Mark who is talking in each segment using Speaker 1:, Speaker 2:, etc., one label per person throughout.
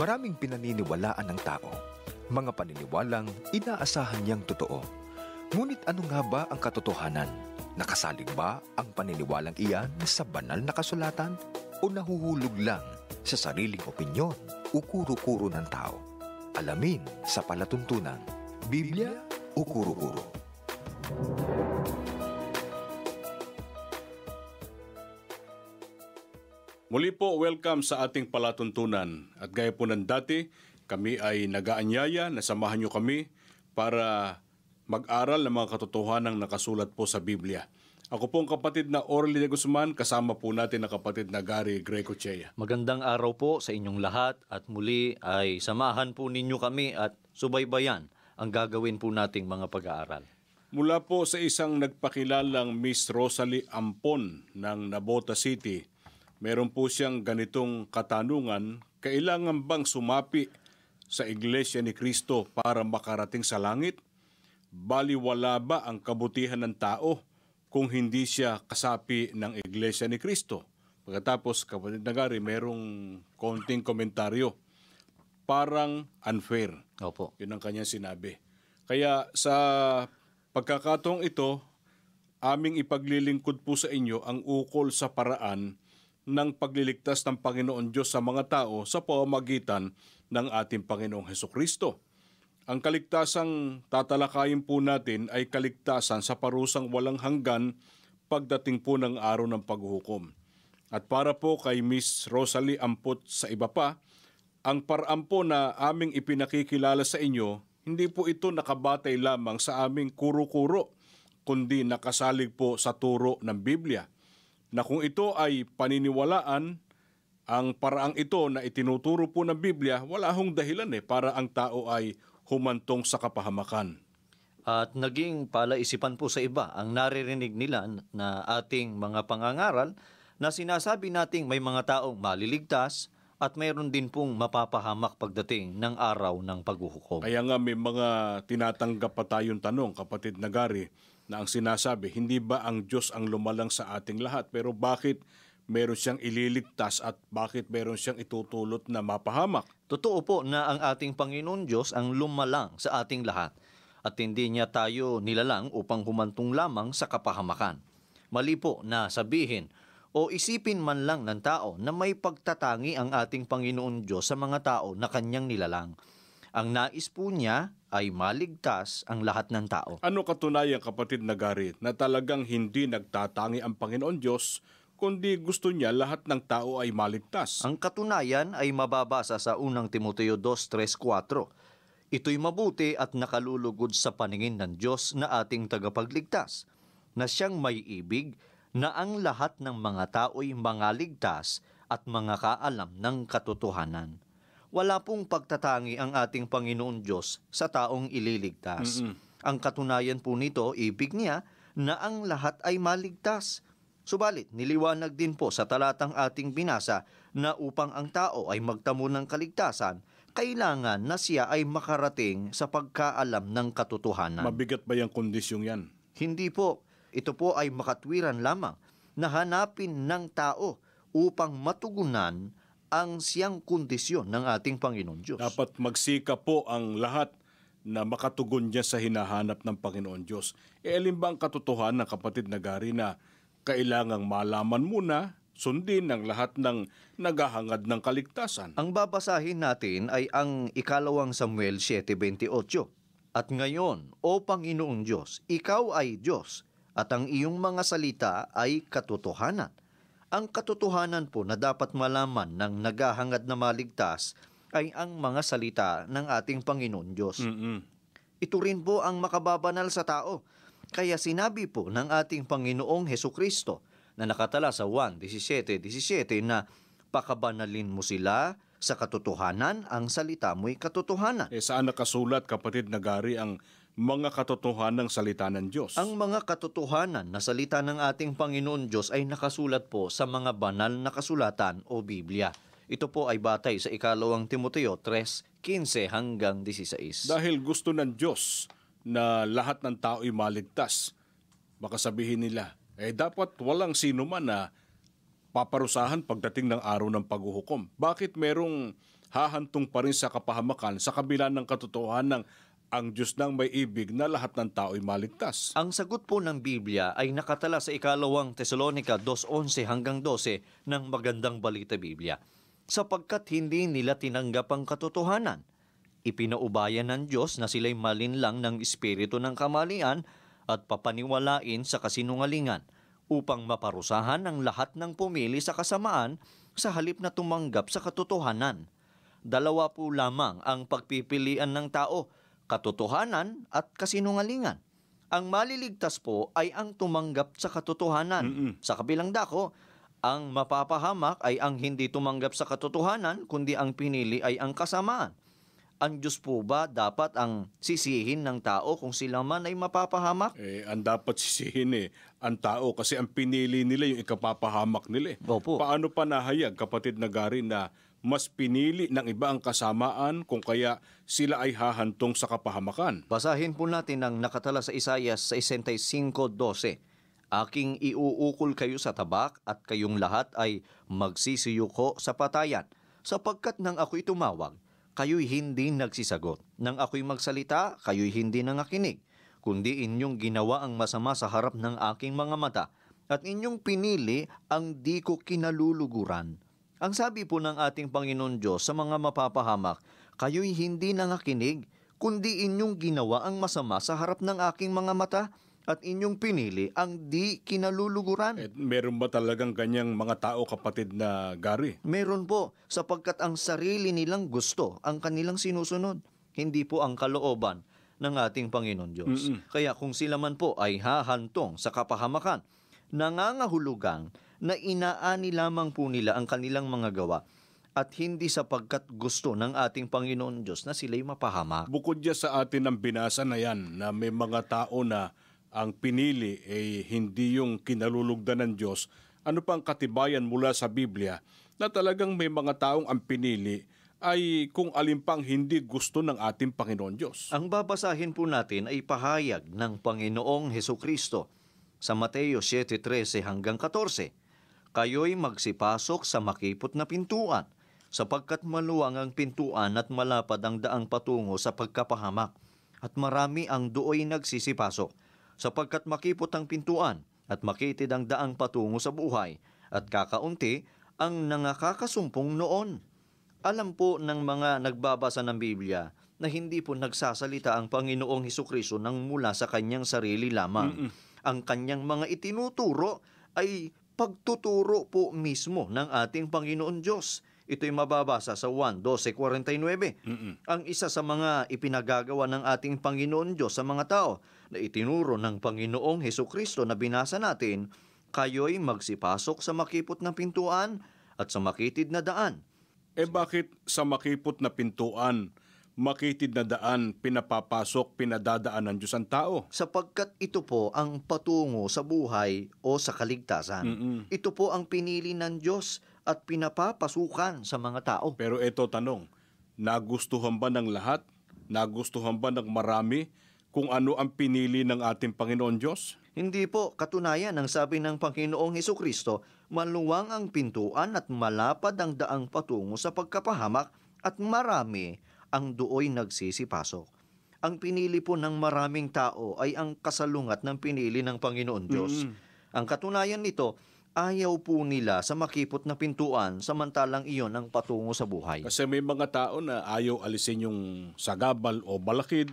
Speaker 1: Maraming pinaniniwalaan ng tao, mga paniniwalang inaasahan niyang totoo. Ngunit ano nga ba ang katotohanan? Nakasalig ba ang paniniwalang iyan sa banal na kasulatan o nahuhulog lang sa sariling opinyon o kuro-kuro ng tao? Alamin sa palatuntunan, Biblia o kuro-kuro?
Speaker 2: Muli po, welcome sa ating palatuntunan. At gaya po ng dati, kami ay nagaanyaya na samahan nyo kami para mag-aral ng mga katotohanang nakasulat po sa Biblia. Ako po ang kapatid na Orly de Guzman, kasama po natin ang kapatid na Gary Greco Chea.
Speaker 3: Magandang araw po sa inyong lahat at muli ay samahan po ninyo kami at subaybayan ang gagawin po nating mga pag-aaral.
Speaker 2: Mula po sa isang nagpakilalang Miss Rosalie Ampon ng Nabota City, meron po siyang ganitong katanungan, kailangan bang sumapi sa Iglesia ni Kristo para makarating sa langit? Baliwala ba ang kabutihan ng tao kung hindi siya kasapi ng Iglesia ni Kristo? Pagkatapos, kapatid na Gary, merong konting komentaryo. Parang unfair.
Speaker 3: Opo.
Speaker 2: Yun ang kanyang sinabi. Kaya sa pagkakataong ito, aming ipaglilingkod po sa inyo ang ukol sa paraan ng pagliligtas ng Panginoon Diyos sa mga tao sa pamamagitan ng ating Panginoong Heso Kristo. Ang kaligtasang tatalakayin po natin ay kaligtasan sa parusang walang hanggan pagdating po ng araw ng paghuhukom. At para po kay Miss Rosalie Ampot sa iba pa, ang paraan po na aming ipinakikilala sa inyo, hindi po ito nakabatay lamang sa aming kuro-kuro, kundi nakasalig po sa turo ng Biblia. Na kung ito ay paniniwalaan, ang paraang ito na itinuturo po ng Biblia, wala hong dahilan eh para ang tao ay humantong sa kapahamakan.
Speaker 3: At naging palaisipan po sa iba ang naririnig nila na ating mga pangangaral na sinasabi nating may mga taong maliligtas at mayroon din pong mapapahamak pagdating ng araw ng paghuhukom.
Speaker 2: Kaya nga may mga tinatanggap pa tayong tanong, kapatid na Gary, na ang sinasabi, hindi ba ang Diyos ang lumalang sa ating lahat? Pero bakit meron siyang ililigtas at bakit meron siyang itutulot na mapahamak?
Speaker 3: Totoo po na ang ating Panginoon Diyos ang lumalang sa ating lahat at hindi niya tayo nilalang upang humantong lamang sa kapahamakan. Mali po na sabihin o isipin man lang ng tao na may pagtatangi ang ating Panginoon Diyos sa mga tao na kanyang nilalang. Ang nais po niya ay maligtas ang lahat ng tao.
Speaker 2: Ano katunayan kapatid na Gary na talagang hindi nagtatangi ang Panginoon Diyos kundi gusto niya lahat ng tao ay maligtas?
Speaker 3: Ang katunayan ay mababasa sa unang Timoteo 2.3.4. Ito'y mabuti at nakalulugod sa paningin ng Diyos na ating tagapagligtas, na siyang may ibig na ang lahat ng mga tao'y mga ligtas at mga kaalam ng katotohanan. Wala pong pagtatangi ang ating Panginoon Diyos sa taong ililigtas. Ang katunayan po nito, ibig niya na ang lahat ay maligtas. Subalit, niliwanag din po sa talatang ating binasa na upang ang tao ay magtamo ng kaligtasan, kailangan na siya ay makarating sa pagkaalam ng katotohanan.
Speaker 2: Mabigat ba yung kondisyong yan?
Speaker 3: Hindi po. Ito po ay makatwiran lamang na hanapin ng tao upang matugunan ang siyang kondisyon ng ating Panginoon Diyos.
Speaker 2: Dapat magsika po ang lahat na makatugon niya sa hinahanap ng Panginoon Diyos. E alin ba ang katotohanan, kapatid na Gary, na kailangang malaman muna, sundin ng lahat ng naghahangad ng kaligtasan?
Speaker 3: Ang babasahin natin ay ang ikalawang Samuel 7.28. At ngayon, O Panginoong Diyos, Ikaw ay Diyos, at ang iyong mga salita ay katotohanan. Ang katotohanan po na dapat malaman ng naghahangad na maligtas ay ang mga salita ng ating Panginoon Diyos.
Speaker 2: Mm-mm.
Speaker 3: Ito rin po ang makababanal sa tao. Kaya sinabi po ng ating Panginoong Heso Kristo na nakatala sa 1.17.17 na pakabanalin mo sila sa katotohanan, ang salita mo'y katotohanan.
Speaker 2: Eh saan nakasulat, kapatid na Gary, ang mga katotohanang salita ng Diyos?
Speaker 3: Ang mga katotohanan na salita ng ating Panginoon Diyos ay nakasulat po sa mga banal na kasulatan o Biblia. Ito po ay batay sa ikalawang Timoteo 3.15 hanggang 16.
Speaker 2: Dahil gusto ng Diyos na lahat ng tao ay maligtas, baka sabihin nila, eh dapat walang sino man na paparusahan pagdating ng araw ng paghuhukom. Bakit merong hahantong pa rin sa kapahamakan sa kabila ng katotohanan ng ang Diyos nang may ibig na lahat ng tao ay maligtas.
Speaker 3: Ang sagot po ng Biblia ay nakatala sa ikalawang Tesalonika 2.11 hanggang 12 ng magandang balita Biblia. Sapagkat hindi nila tinanggap ang katotohanan. Ipinaubayan ng Diyos na sila'y malinlang ng espiritu ng kamalian at papaniwalain sa kasinungalingan upang maparusahan ang lahat ng pumili sa kasamaan sa halip na tumanggap sa katotohanan. Dalawa po lamang ang pagpipilian ng tao, katotohanan at kasinungalingan. Ang maliligtas po ay ang tumanggap sa katotohanan.
Speaker 2: Mm-mm.
Speaker 3: Sa kabilang dako, ang mapapahamak ay ang hindi tumanggap sa katotohanan, kundi ang pinili ay ang kasamaan. Ang Diyos po ba dapat ang sisihin ng tao kung sila man ay mapapahamak?
Speaker 2: Eh, ang dapat sisihin eh, ang tao kasi ang pinili nila yung ikapapahamak nila eh.
Speaker 3: Opo.
Speaker 2: Paano pa nahayag, kapatid na Gary, na mas pinili ng iba ang kasamaan kung kaya sila ay hahantong sa kapahamakan?
Speaker 3: Basahin po natin ang nakatala sa Isayas 65.12. Aking iuukol kayo sa tabak at kayong lahat ay magsisiyuko sa patayan. Sapagkat nang ako'y tumawag, kayo'y hindi nagsisagot. Nang ako'y magsalita, kayo'y hindi nangakinig. Kundi inyong ginawa ang masama sa harap ng aking mga mata at inyong pinili ang di ko kinaluluguran. Ang sabi po ng ating Panginoon Diyos sa mga mapapahamak, kayo'y hindi nangakinig, kundi inyong ginawa ang masama sa harap ng aking mga mata at inyong pinili ang di kinaluluguran.
Speaker 2: Eh, meron ba talagang ganyang mga tao, kapatid na Gary?
Speaker 3: Meron po, sapagkat ang sarili nilang gusto ang kanilang sinusunod, hindi po ang kalooban ng ating Panginoon Diyos. Kaya kung sila man po ay hahantong sa kapahamakan, nangangahulugang na inaani lamang po nila ang kanilang mga gawa at hindi sapagkat gusto ng ating Panginoon Diyos na sila'y mapahamak.
Speaker 2: Bukod dyan sa atin ang binasa na yan, na may mga tao na ang pinili ay hindi yung kinalulugdan ng Diyos, ano pang katibayan mula sa Biblia na talagang may mga taong ang pinili ay kung alin pang hindi gusto ng ating Panginoon Diyos.
Speaker 3: Ang babasahin po natin ay pahayag ng Panginoong Heso Kristo sa Mateo 7.13 hanggang 14. Kayo'y magsipasok sa makipot na pintuan, sapagkat maluwang ang pintuan at malapad ang daang patungo sa pagkapahamak, at marami ang dooy nagsisipasok, sapagkat makipot ang pintuan at makitid ang daang patungo sa buhay, at kakaunti ang nangakakasumpong noon. Alam po ng mga nagbabasa ng Biblia na hindi po nagsasalita ang Panginoong Heso Kristo nang mula sa kanyang sarili lamang. Ang kanyang mga itinuturo ay pagtuturo po mismo ng ating Panginoon Diyos. Ito'y mababasa sa 1, 12.49. Ang isa sa mga ipinagagawa ng ating Panginoon Diyos sa mga tao na itinuro ng Panginoong Heso Kristo na binasa natin, kayo'y magsipasok sa makipot na pintuan at sa makitid na daan.
Speaker 2: Eh bakit sa makipot na pintuan, makitid na daan, pinapapasok, pinadadaan ng Diyos ang tao?
Speaker 3: sapagkat ito po ang patungo sa buhay o sa kaligtasan.
Speaker 2: Mm-mm.
Speaker 3: Ito po ang pinili ng Diyos at pinapapasukan sa mga tao.
Speaker 2: Pero eto tanong, nagustuhan ba ng lahat? Nagustuhan ba ng marami kung ano ang pinili ng ating Panginoon Diyos?
Speaker 3: Hindi po katunayan ang sabi ng Panginoong Heso Kristo, maluwang ang pintuan at malapad ang daang patungo sa pagkapahamak at marami ang dooy nagsisipasok. Ang pinili po ng maraming tao ay ang kasalungat ng pinili ng Panginoon Diyos. Ang katunayan nito, ayaw po nila sa makipot na pintuan samantalang iyon ang patungo sa buhay.
Speaker 2: Kasi may mga tao na ayaw alisin yung sagabal o balakid,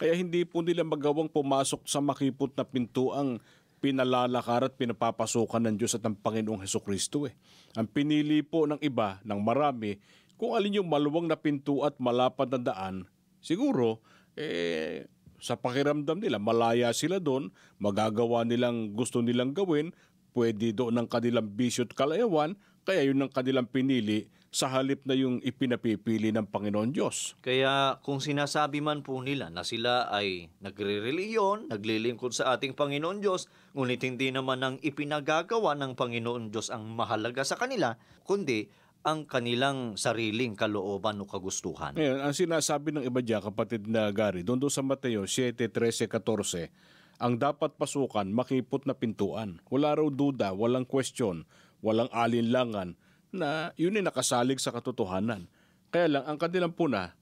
Speaker 2: kaya hindi po nila magawang pumasok sa makipot na pintuang pinalalakar at pinapapasukan ng Diyos at ng Panginoong Heso Kristo. Eh. Ang pinili po ng iba, ng marami, kung alin yung maluwang na pinto at malapad na daan, siguro, eh, sa pakiramdam nila, malaya sila doon, magagawa nilang gusto nilang gawin, pwede doon ng kanilang bisyo at kalayawan, kaya yun ang kanilang pinili sa halip na yung ipinapipili ng Panginoon Diyos.
Speaker 3: Kaya kung sinasabi man po nila na sila ay nagre-reliyon, naglilingkod sa ating Panginoon Diyos, ngunit hindi naman ang ipinagagawa ng Panginoon Diyos ang mahalaga sa kanila, kundi ang kanilang sariling kalooban o kagustuhan.
Speaker 2: Ngayon, ang sinasabi ng iba dyan, kapatid na Gary, doon doon sa Mateo 7, 13, 14, ang dapat pasukan, makipot na pintuan. Wala raw duda, walang question, walang alinlangan na yun ay nakasalig sa katotohanan. Kaya lang, ang kanilang puna,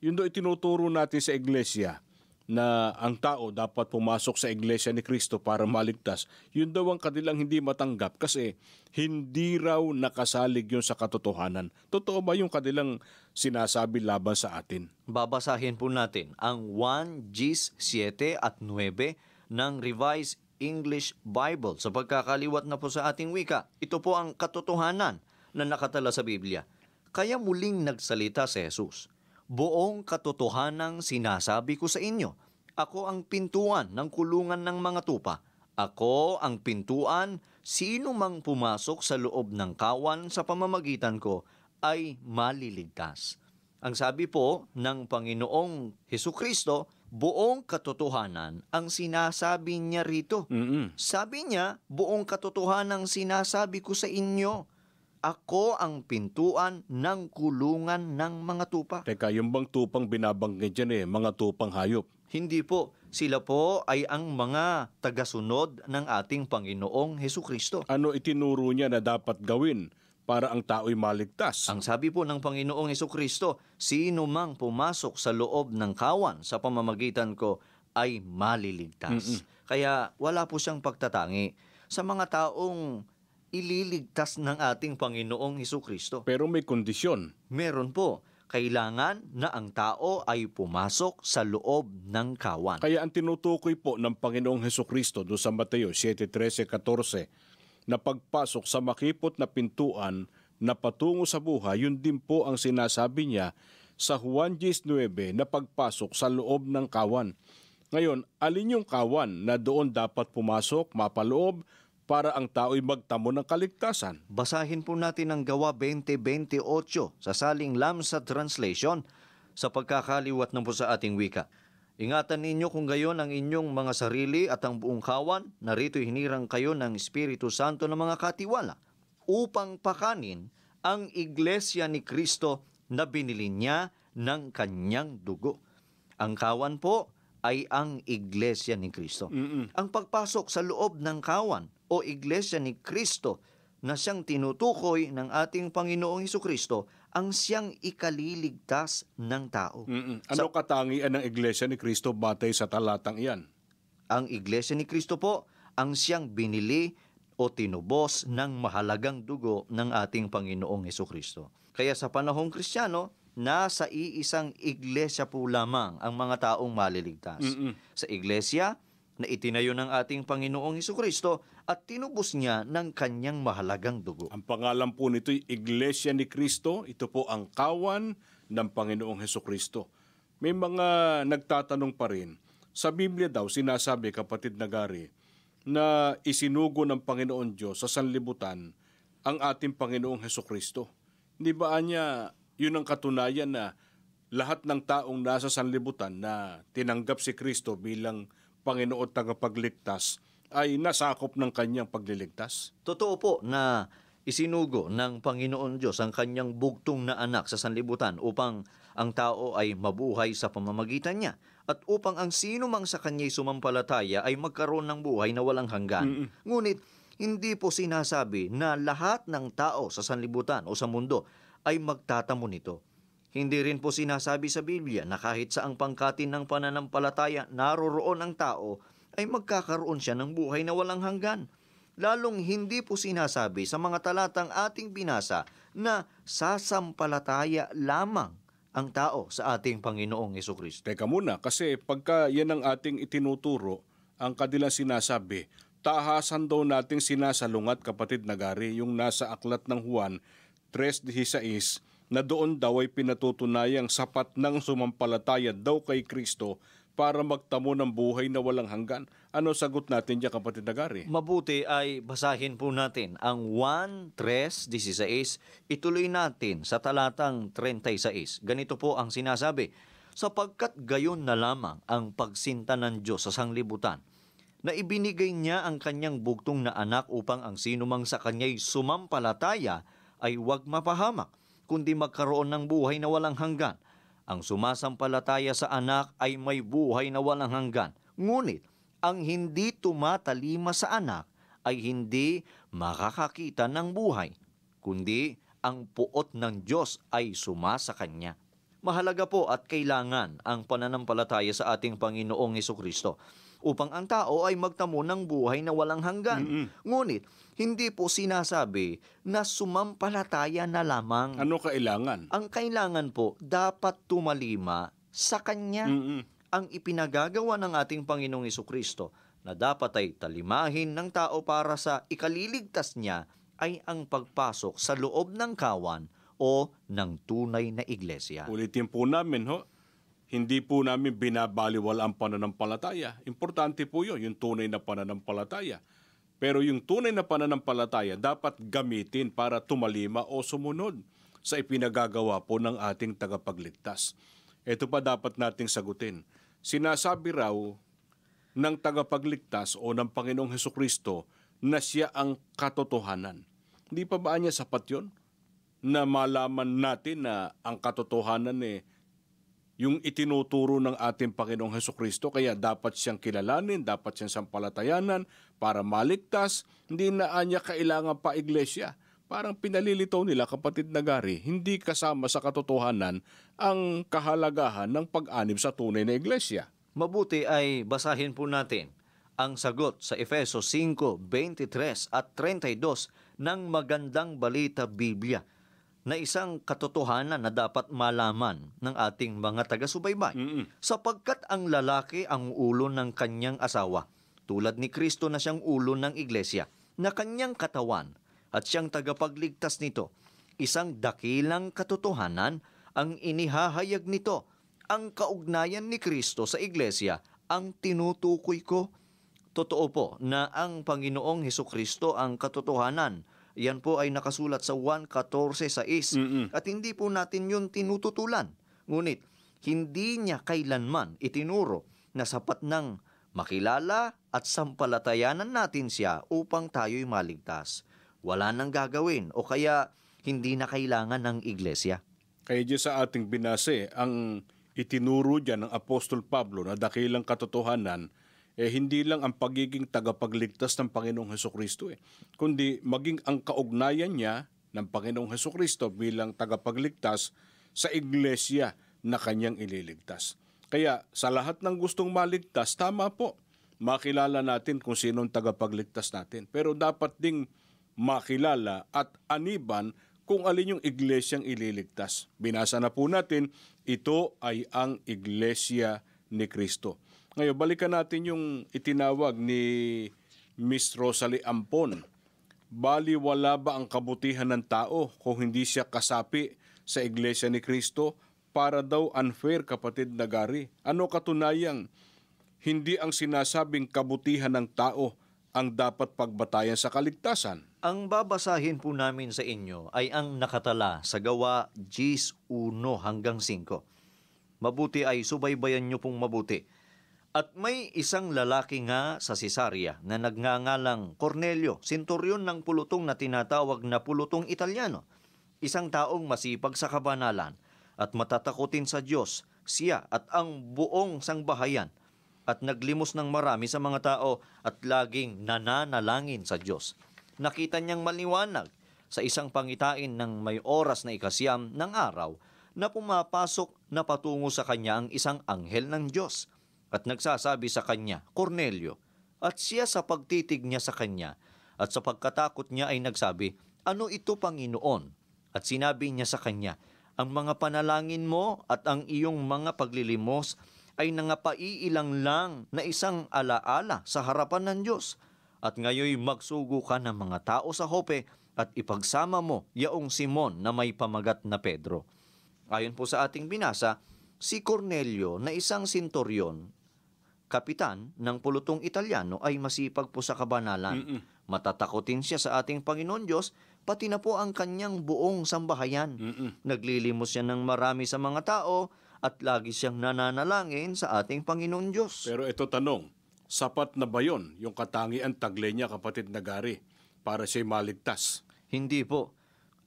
Speaker 2: yun do itinuturo natin sa iglesia na ang tao dapat pumasok sa iglesia ni Kristo para maligtas. Yun daw ang kanilang hindi matanggap kasi hindi raw nakasalig yun sa katotohanan. Totoo ba yung kanilang sinasabi laban sa atin?
Speaker 3: Babasahin po natin ang 1 Gs 7 at 9 ng Revised English Bible sa pagkakaliwat na po sa ating wika. Ito po ang katotohanan na nakatala sa Biblia. Kaya muling nagsalita si Jesus. Buong katotohanang sinasabi ko sa inyo, ako ang pintuan ng kulungan ng mga tupa. Ako ang pintuan, sino mang pumasok sa loob ng kawan sa pamamagitan ko ay maliligtas. Ang sabi po ng Panginoong Heso Kristo, buong katotohanan ang sinasabi niya rito.
Speaker 2: Mm-mm.
Speaker 3: Sabi niya, buong katotohanan ang sinasabi ko sa inyo. Ako ang pintuan ng kulungan ng mga tupa.
Speaker 2: Teka, yung bang tupang binabanggit dyan eh, mga tupang hayop.
Speaker 3: Hindi po. Sila po ay ang mga tagasunod ng ating Panginoong Heso Kristo.
Speaker 2: Ano itinuro niya na dapat gawin para ang tao'y maligtas?
Speaker 3: Ang sabi po ng Panginoong Heso Kristo, sino mang pumasok sa loob ng kawan sa pamamagitan ko ay maliligtas. Kaya wala po siyang pagtatangi sa mga taong ililigtas ng ating Panginoong Heso Kristo.
Speaker 2: Pero may kondisyon.
Speaker 3: Meron po, kailangan na ang tao ay pumasok sa loob ng kawan.
Speaker 2: Kaya ang tinutukoy po ng Panginoong Heso Kristo doon sa Mateo 7.13.14 na pagpasok sa makipot na pintuan na patungo sa buhay, yun din po ang sinasabi niya sa Juan 19 na pagpasok sa loob ng kawan. Ngayon, alin yung kawan na doon dapat pumasok, mapaloob, para ang tao'y magtamo ng kaligtasan?
Speaker 3: Basahin po natin ang gawa 2028 sa Saling Lamsa Translation sa pagkakaliwat ng po sa ating wika. Ingatan ninyo kung gayon ang inyong mga sarili at ang buong kawan, narito hinirang kayo ng Espiritu Santo ng mga katiwala upang pakanin ang iglesia ni Kristo na binili niya ng kanyang dugo. Ang kawan po ay ang iglesia ni Kristo. Ang pagpasok sa loob ng kawan o iglesia ni Kristo na siyang tinutukoy ng ating Panginoong Heso Kristo ang siyang ikaliligtas ng tao.
Speaker 2: Mm-mm. Ano katangian ng Iglesia ni Kristo batay sa talatang iyan?
Speaker 3: Ang iglesia ni Kristo po ang siyang binili o tinubos ng mahalagang dugo ng ating Panginoong Heso Kristo. Kaya sa panahong Kristiyano, nasa iisang iglesia po lamang ang mga taong maliligtas.
Speaker 2: Mm-mm.
Speaker 3: Sa iglesia na itinayo ng ating Panginoong Heso Kristo at tinubos niya ng kanyang mahalagang dugo.
Speaker 2: Ang pangalan po nito'y Iglesia ni Kristo. Ito po ang kawan ng Panginoong Heso Kristo. May mga nagtatanong pa rin. Sa Biblia daw, sinasabi, kapatid na Gary, na isinugo ng Panginoon Diyos sa sanlibutan ang ating Panginoong Heso Kristo. Hindi ba niya yun ang katunayan na lahat ng taong nasa sanlibutan na tinanggap si Kristo bilang Panginoon tagapagligtas ay nasakop ng kanyang pagliligtas?
Speaker 3: Totoo po na isinugo ng Panginoon Diyos ang kanyang bugtong na anak sa sanlibutan upang ang tao ay mabuhay sa pamamagitan niya at upang ang sino mang sa kanya'y sumampalataya ay magkaroon ng buhay na walang hanggan. Ngunit hindi po sinasabi na lahat ng tao sa sanlibutan o sa mundo ay magtatamo nito. Hindi rin po sinasabi sa Biblia na kahit sa ang pangkatin ng pananampalataya naroroon ang tao ay magkakaroon siya ng buhay na walang hanggan. Lalong hindi po sinasabi sa mga talatang ating binasa na sasampalataya lamang ang tao sa ating Panginoong Yeso Kristo.
Speaker 2: Teka muna, kasi pagka yan ang ating itinuturo, ang kanilang sinasabi, tahasan daw nating sinasalungat kapatid Nagari, yung nasa aklat ng Juan 3.16, na doon daw ay pinatutunayang sapat ng sumampalataya daw kay Kristo para magtamo ng buhay na walang hanggan. Ano sagot natin dyan kapatid Nagari?
Speaker 3: Mabuti ay basahin po natin ang 1.3.16. Ituloy natin sa talatang 36. Ganito po ang sinasabi, sapagkat gayon na lamang ang pagsinta ng Diyos sa sanglibutan, na ibinigay niya ang kanyang bugtong na anak upang ang sinumang sa kanya'y sumampalataya ay huwag mapahamak, kundi magkaroon ng buhay na walang hanggan. Ang sumasampalataya sa anak ay may buhay na walang hanggan. Ngunit, ang hindi tumatalima sa anak ay hindi makakakita ng buhay, kundi ang puot ng Diyos ay sumasa kanya. Mahalaga po at kailangan ang pananampalataya sa ating Panginoong Kristo upang ang tao ay magtamo ng buhay na walang hanggan. Ngunit, hindi po sinasabi na sumampalataya na lamang.
Speaker 2: Ano kailangan?
Speaker 3: Ang kailangan po, dapat tumalima sa Kanya
Speaker 2: Mm-mm.
Speaker 3: ang ipinagagawa ng ating Panginoong Kristo na dapat ay talimahin ng tao para sa ikaliligtas niya ay ang pagpasok sa loob ng kawan o ng tunay na iglesia.
Speaker 2: Ulitin po namin, ho. Hindi po namin binabaliwala ang pananampalataya. Importante po yun, yung tunay na pananampalataya. Pero yung tunay na pananampalataya dapat gamitin para tumalima o sumunod sa ipinagagawa po ng ating tagapagligtas. Ito pa dapat nating sagutin. Sinasabi raw ng tagapagligtas o ng Panginoong Heso Kristo na siya ang katotohanan. Hindi pa ba niya sapat yon? Na malaman natin na ang katotohanan eh, yung itinuturo ng ating Panginoong Heso Kristo, kaya dapat siyang kilalanin, dapat siyang sampalatayanan para maligtas, hindi na anya kailangan pa iglesia. Parang pinalilitaw nila kapatid na gari, hindi kasama sa katotohanan ang kahalagahan ng pag-anib sa tunay na iglesia.
Speaker 3: Mabuti ay basahin po natin ang sagot sa Efeso 5:23 at 32 ng Magandang Balita Biblia na isang katotohanan na dapat malaman ng ating mga taga-subaybay.
Speaker 2: Mm-mm.
Speaker 3: Sapagkat ang lalaki ang ulo ng kanyang asawa, tulad ni Kristo na siyang ulo ng iglesia, na kanyang katawan at siyang tagapagligtas nito. Isang dakilang katotohanan ang inihahayag nito. Ang kaugnayan ni Kristo sa iglesia ang tinutukoy ko. Totoo po na ang Panginoong Heso Kristo ang katotohanan. Yan po ay nakasulat sa 1.14.6
Speaker 2: Mm-mm.
Speaker 3: at hindi po natin yun tinututulan. Ngunit, hindi niya kailanman itinuro na sapat ng makilala at sampalatayanan natin siya upang tayo'y maligtas. Wala nang gagawin o kaya hindi na kailangan ng iglesia.
Speaker 2: Kaya dyan sa ating binase, ang itinuro dyan ng Apostol Pablo na dakilang katotohanan, eh hindi lang ang pagiging tagapagligtas ng Panginoong Heso Kristo eh, kundi maging ang kaugnayan niya ng Panginoong Heso Kristo bilang tagapagligtas sa iglesia na kanyang ililigtas. Kaya sa lahat ng gustong maligtas, tama po, makilala natin kung sino ang tagapagligtas natin. Pero dapat ding makilala at aniban kung alin yung iglesyang ililigtas. Binasa na po natin, ito ay ang iglesia ni Kristo. Ngayon, balikan natin yung itinawag ni Miss Rosalie Ampon. Bali wala ba ang kabutihan ng tao kung hindi siya kasapi sa iglesia ni Kristo para daw unfair kapatid na gari? Ano katunayang hindi ang sinasabing kabutihan ng tao ang dapat pagbatayan sa kaligtasan?
Speaker 3: Ang babasahin po namin sa inyo ay ang nakatala sa gawa 10.1 hanggang 5. Mabuti ay subaybayan nyo pong mabuti. At may isang lalaki nga sa Cesarea na nagngangalang Cornelio, senturyon ng pulutong na tinatawag na pulutong Italiano. Isang taong masipag sa kabanalan at matatakotin sa Diyos, siya at ang buong sangbahayan at naglimos ng marami sa mga tao at laging nananalangin sa Diyos. Nakita niyang maliwanag sa isang pangitain ng may oras na ikasyam ng araw na pumapasok na patungo sa kanya ang isang anghel ng Diyos at nagsasabi sa kanya, Cornelio, at siya sa pagtitig niya sa kanya at sa pagkatakot niya ay nagsabi, Ano ito, Panginoon? At sinabi niya sa kanya, Ang mga panalangin mo at ang iyong mga paglilimos ay nangapaiilang lang na isang alaala sa harapan ng Diyos. At ngayoy magsugo ka ng mga tao sa Hope at ipagsama mo yaong Simon na may pamagat na Pedro. Ayon po sa ating binasa, si Cornelio na isang sintoryon, kapitan ng pulutong Italiano ay masipag po sa kabanalan.
Speaker 2: Mm-mm.
Speaker 3: Matatakotin siya sa ating Panginoon Diyos, pati na po ang kanyang buong sambahayan.
Speaker 2: Mm-mm.
Speaker 3: Naglilimos siya ng marami sa mga tao at lagi siyang nananalangin sa ating Panginoon Diyos.
Speaker 2: Pero ito tanong, sapat na ba yon yung katangian taglay niya kapatid na gari para siya maligtas?
Speaker 3: Hindi po.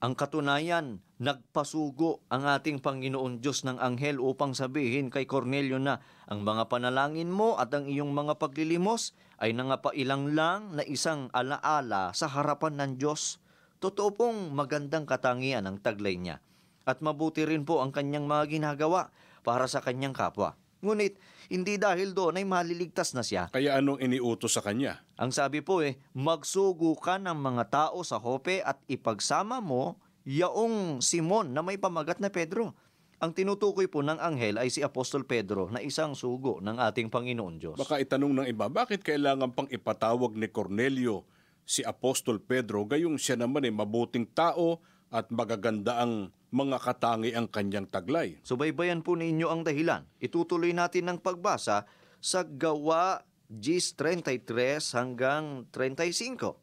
Speaker 3: Ang katunayan, nagpasugo ang ating Panginoon Diyos ng anghel upang sabihin kay Cornelio na ang mga panalangin mo at ang iyong mga paglilimos ay nangapailang lang na isang alaala sa harapan ng Diyos. Totoo pong magandang katangian ang taglay niya at mabuti rin po ang kanyang mga ginagawa para sa kanyang kapwa. Ngunit hindi dahil doon ay maliligtas na siya.
Speaker 2: Kaya anong iniutos sa kanya?
Speaker 3: Ang sabi po eh, magsugo ka ng mga tao sa hope at ipagsama mo yaong Simon na may pamagat na Pedro. Ang tinutukoy po ng anghel ay si Apostol Pedro na isang sugo ng ating Panginoon Diyos.
Speaker 2: Baka itanong ng iba, bakit kailangan pang ipatawag ni Cornelio si Apostol Pedro gayong siya naman ay mabuting tao at magaganda ang mga katangi ang kanyang taglay?
Speaker 3: Subaybayan po ninyo ang dahilan. Itutuloy natin ang pagbasa sa gawa Gis 33 hanggang 35.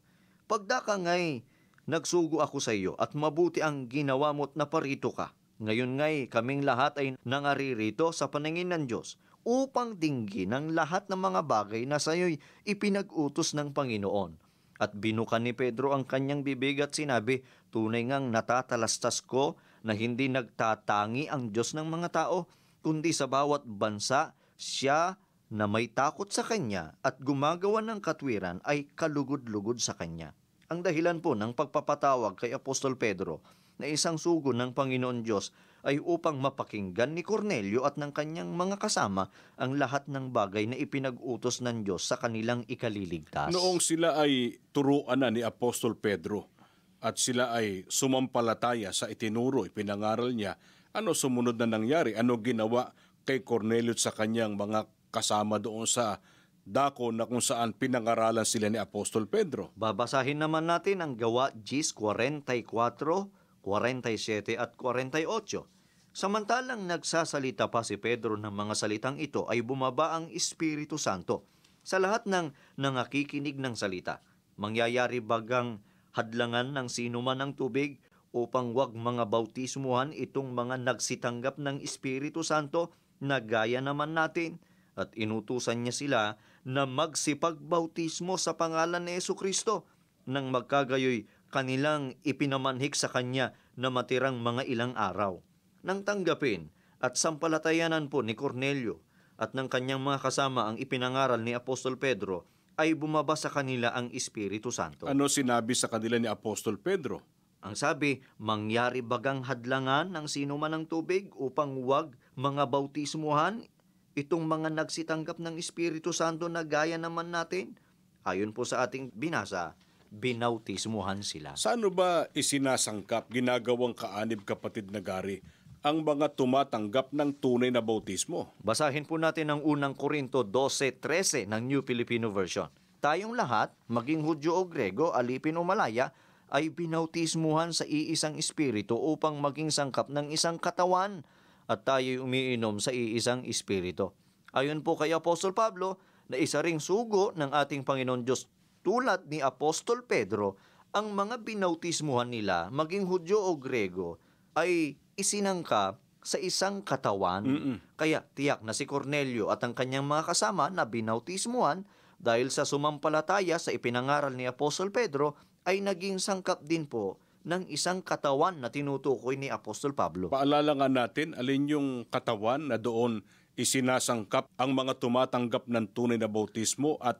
Speaker 3: Pagdaka ngay, nagsugo ako sa iyo at mabuti ang ginawa mo't naparito ka. Ngayon ngay, kaming lahat ay nangaririto sa paningin ng Diyos upang dinggin ang lahat ng mga bagay na sa iyo'y ipinag-utos ng Panginoon. At binukan ni Pedro ang kanyang bibig at sinabi, Tunay ngang natatalastas ko na hindi nagtatangi ang Diyos ng mga tao, kundi sa bawat bansa siya na may takot sa Kanya at gumagawa ng katwiran ay kalugod-lugod sa Kanya. Ang dahilan po ng pagpapatawag kay Apostol Pedro na isang sugo ng Panginoon Diyos ay upang mapakinggan ni Cornelio at ng kanyang mga kasama ang lahat ng bagay na ipinag-utos ng Diyos sa kanilang ikaliligtas.
Speaker 2: Noong sila ay turuan na ni Apostol Pedro at sila ay sumampalataya sa itinuro, ipinangaral niya, ano sumunod na nangyari? Ano ginawa kay Cornelio at sa kanyang mga kasama doon sa dako na kung saan pinangaralan sila ni Apostol Pedro?
Speaker 3: Babasahin naman natin ang gawa Gis 44, 47 at 48. Samantalang nagsasalita pa si Pedro ng mga salitang ito ay bumaba ang Espiritu Santo sa lahat ng nangakikinig ng salita. Mangyayari bagang hadlangan ng sino man ng tubig upang wag mga bautismuhan itong mga nagsitanggap ng Espiritu Santo na gaya naman natin at inutusan niya sila na magsipagbautismo sa pangalan ni Yesu Kristo nang magkagayoy kanilang ipinamanhik sa kanya na matirang mga ilang araw. Nang tanggapin at sampalatayanan po ni Cornelio at ng kanyang mga kasama ang ipinangaral ni Apostol Pedro, ay bumaba sa kanila ang Espiritu Santo.
Speaker 2: Ano sinabi sa kanila ni Apostol Pedro?
Speaker 3: Ang sabi, mangyari bagang hadlangan ng sino man ng tubig upang wag mga bautismuhan itong mga nagsitanggap ng Espiritu Santo na gaya naman natin? Ayon po sa ating binasa, binautismuhan sila.
Speaker 2: Sa ano ba isinasangkap, ginagawang kaanib kapatid na gari, ang mga tumatanggap ng tunay na bautismo?
Speaker 3: Basahin po natin ang unang Korinto 12.13 ng New Filipino Version. Tayong lahat, maging Hudyo o Grego, alipin o Malaya, ay binautismuhan sa iisang espiritu upang maging sangkap ng isang katawan at tayo'y umiinom sa iisang espiritu. Ayon po kay Apostol Pablo, na isa ring sugo ng ating Panginoon Diyos tulad ni Apostol Pedro, ang mga binautismuhan nila, maging Hudyo o Grego, ay isinangkap sa isang katawan. Kaya tiyak na si Cornelio at ang kanyang mga kasama na binautismuhan dahil sa sumampalataya sa ipinangaral ni Apostol Pedro ay naging sangkap din po ng isang katawan na tinutukoy ni Apostol Pablo.
Speaker 2: Paalala nga natin, alin yung katawan na doon isinasangkap ang mga tumatanggap ng tunay na bautismo at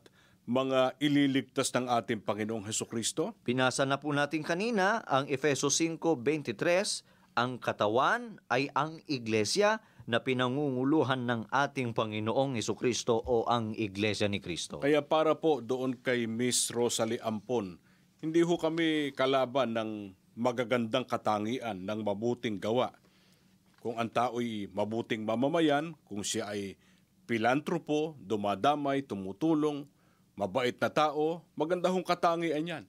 Speaker 2: mga ililigtas ng ating Panginoong Heso Kristo?
Speaker 3: Pinasa na po natin kanina ang Efeso 5.23, ang katawan ay ang iglesia na pinangunguluhan ng ating Panginoong Heso Kristo o ang iglesia ni Kristo.
Speaker 2: Kaya para po doon kay Miss Rosalie Ampon, hindi ho kami kalaban ng magagandang katangian ng mabuting gawa. Kung ang tao'y mabuting mamamayan, kung siya ay pilantropo, dumadamay, tumutulong, mabait na tao, maganda hong katangian yan.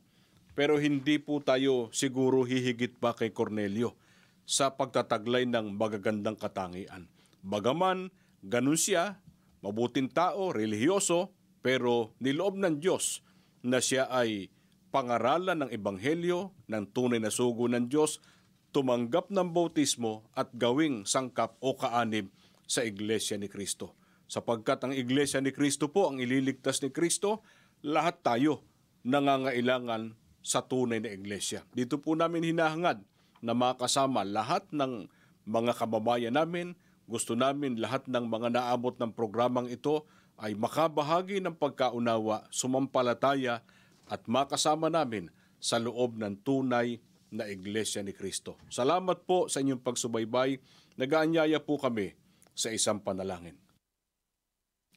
Speaker 2: Pero hindi po tayo siguro hihigit pa kay Cornelio sa pagtataglay ng magagandang katangian. Bagaman, ganun siya, mabuting tao, relihiyoso, pero niloob ng Diyos na siya ay pangaralan ng Ebanghelyo, ng tunay na sugo ng Diyos, tumanggap ng bautismo at gawing sangkap o kaanib sa Iglesia ni Kristo. Sapagkat ang Iglesia ni Kristo po, ang ililigtas ni Kristo, lahat tayo nangangailangan sa tunay na Iglesia. Dito po namin hinahangad na makasama lahat ng mga kababayan namin. Gusto namin lahat ng mga naabot ng programang ito ay makabahagi ng pagkaunawa, sumampalataya at makasama namin sa loob ng tunay na Iglesia ni Kristo. Salamat po sa inyong pagsubaybay. Nagaanyaya po kami sa isang panalangin.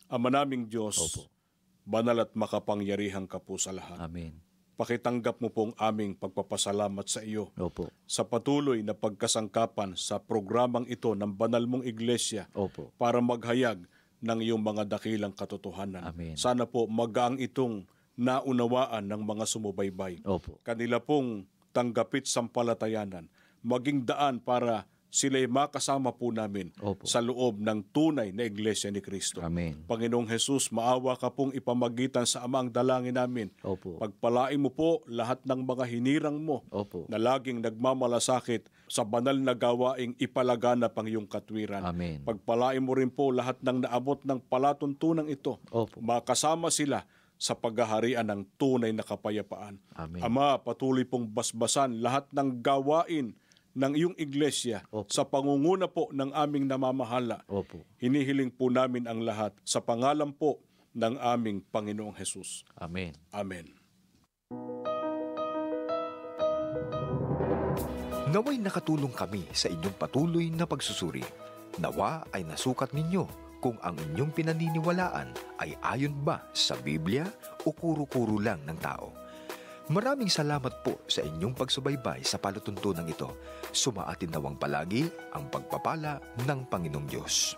Speaker 2: Ama naming Diyos,
Speaker 3: Opo.
Speaker 2: banal at makapangyarihang ka po sa lahat.
Speaker 3: Amen.
Speaker 2: Pakitanggap mo pong aming pagpapasalamat sa iyo
Speaker 3: Opo.
Speaker 2: sa patuloy na pagkasangkapan sa programang ito ng banal mong iglesia
Speaker 3: Opo.
Speaker 2: para maghayag ng iyong mga dakilang katotohanan.
Speaker 3: Amen.
Speaker 2: Sana po magaang itong naunawaan ng mga sumubaybay.
Speaker 3: Opo.
Speaker 2: Kanila pong tanggapit sampalatayanan, maging daan para sila'y makasama po namin
Speaker 3: Opo.
Speaker 2: sa loob ng tunay na iglesia ni Kristo.
Speaker 3: Amen.
Speaker 2: Panginoong Jesus, maawa ka pong ipamagitan sa amang dalangin namin.
Speaker 3: Opo.
Speaker 2: Pagpalain mo po lahat ng mga hinirang mo
Speaker 3: Opo.
Speaker 2: na laging nagmamalasakit sa banal na gawaing ipalaganap ang iyong katwiran.
Speaker 3: Amen.
Speaker 2: Pagpalain mo rin po lahat ng naabot ng palatuntunang ito.
Speaker 3: Opo.
Speaker 2: Makasama sila sa paghaharian ng tunay na kapayapaan.
Speaker 3: Amen.
Speaker 2: Ama, patuloy pong basbasan lahat ng gawain ng iyong iglesia
Speaker 3: Opo.
Speaker 2: sa pangunguna po ng aming namamahala.
Speaker 3: Opo.
Speaker 2: Hinihiling po namin ang lahat sa pangalan po ng aming Panginoong Hesus.
Speaker 3: Amen.
Speaker 2: Amen.
Speaker 1: Naway nakatulong kami sa inyong patuloy na pagsusuri. Nawa ay nasukat ninyo kung ang inyong pinaniniwalaan ay ayon ba sa Biblia o kuro-kuro lang ng tao. Maraming salamat po sa inyong pagsubaybay sa palatuntunan ito. Sumaatin nawang palagi ang pagpapala ng Panginoong Diyos.